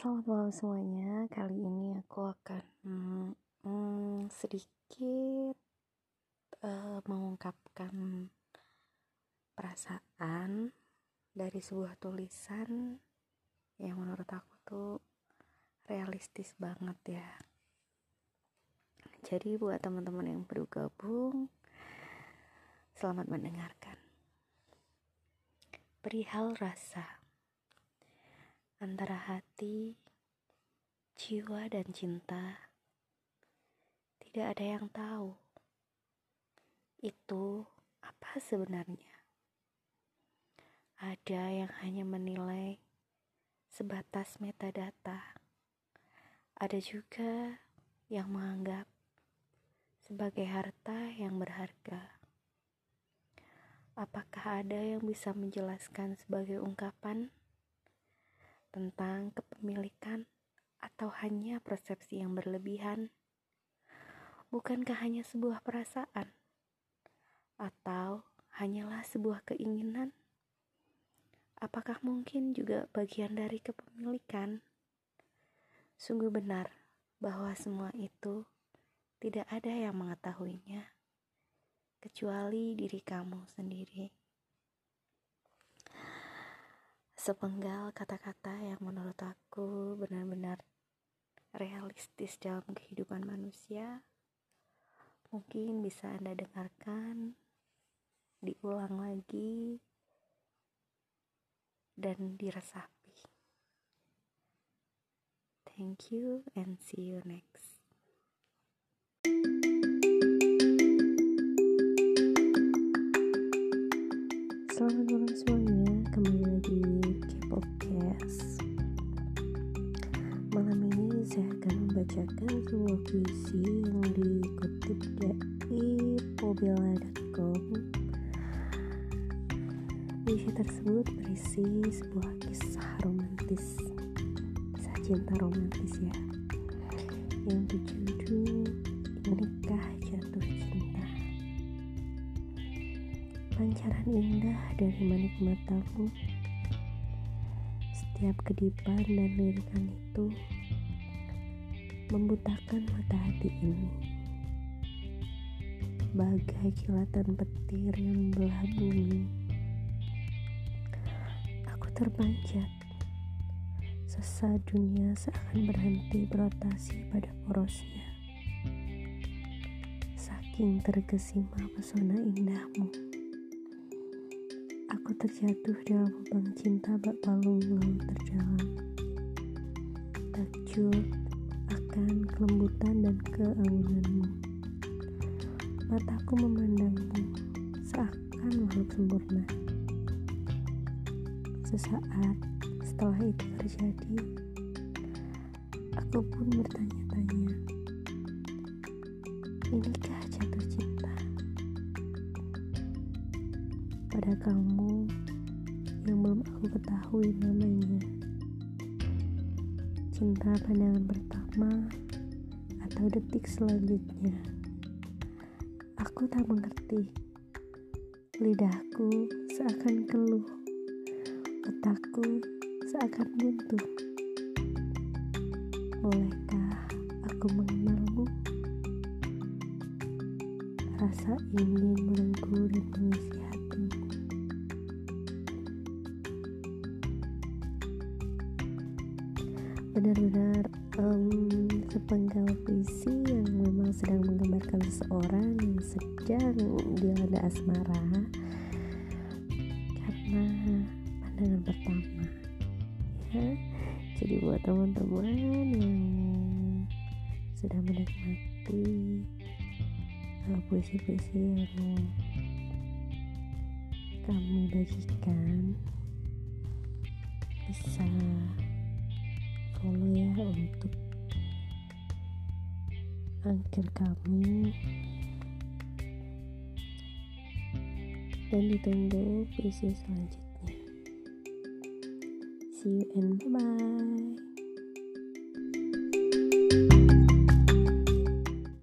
Selamat malam semuanya. Kali ini aku akan hmm, sedikit uh, mengungkapkan perasaan dari sebuah tulisan yang menurut aku tuh realistis banget ya. Jadi buat teman-teman yang baru gabung, selamat mendengarkan. Perihal rasa antara hati, jiwa, dan cinta, tidak ada yang tahu itu apa sebenarnya. Ada yang hanya menilai sebatas metadata, ada juga yang menganggap sebagai harta yang berharga. Apakah ada yang bisa menjelaskan sebagai ungkapan? Tentang kepemilikan atau hanya persepsi yang berlebihan? Bukankah hanya sebuah perasaan atau hanyalah sebuah keinginan? Apakah mungkin juga bagian dari kepemilikan? Sungguh benar bahwa semua itu tidak ada yang mengetahuinya kecuali diri kamu sendiri sepenggal kata-kata yang menurut aku benar-benar realistis dalam kehidupan manusia mungkin bisa anda dengarkan diulang lagi dan diresapi. Thank you and see you next membacakan sebuah puisi yang dikutip dari pobela.com. Puisi tersebut berisi sebuah kisah romantis, kisah cinta romantis ya, yang berjudul Menikah Jatuh Cinta. Pancaran indah dari manik matamu setiap kedipan dan lirikan itu membutakan mata hati ini. Bagai kilatan petir yang membelah bumi. Aku terpanjat. Sesa dunia seakan berhenti berotasi pada porosnya. Saking terkesima pesona indahmu. Aku terjatuh dalam lubang cinta bak palung lalu terjalan. Takjub akan kelembutan dan keanggunanmu. Mataku memandangmu seakan makhluk sempurna. Sesaat setelah itu terjadi, aku pun bertanya-tanya, inikah jatuh cinta? pada kamu yang belum aku ketahui namanya. Cinta pandangan pertama atau detik selanjutnya. Aku tak mengerti. Lidahku seakan keluh. Otakku seakan buntu. Bolehkah aku mengenalmu? Rasa ingin merengkuh dan mengisi benar-benar um, sepenggal puisi yang memang sedang menggambarkan seseorang yang sedang dilanda asmara. Karena pandangan pertama ya. Jadi buat teman-teman yang sudah menikmati uh, puisi-puisi yang kami bagikan bisa follow ya untuk angker kami. Dan ditunggu puisi selanjutnya. See you and bye bye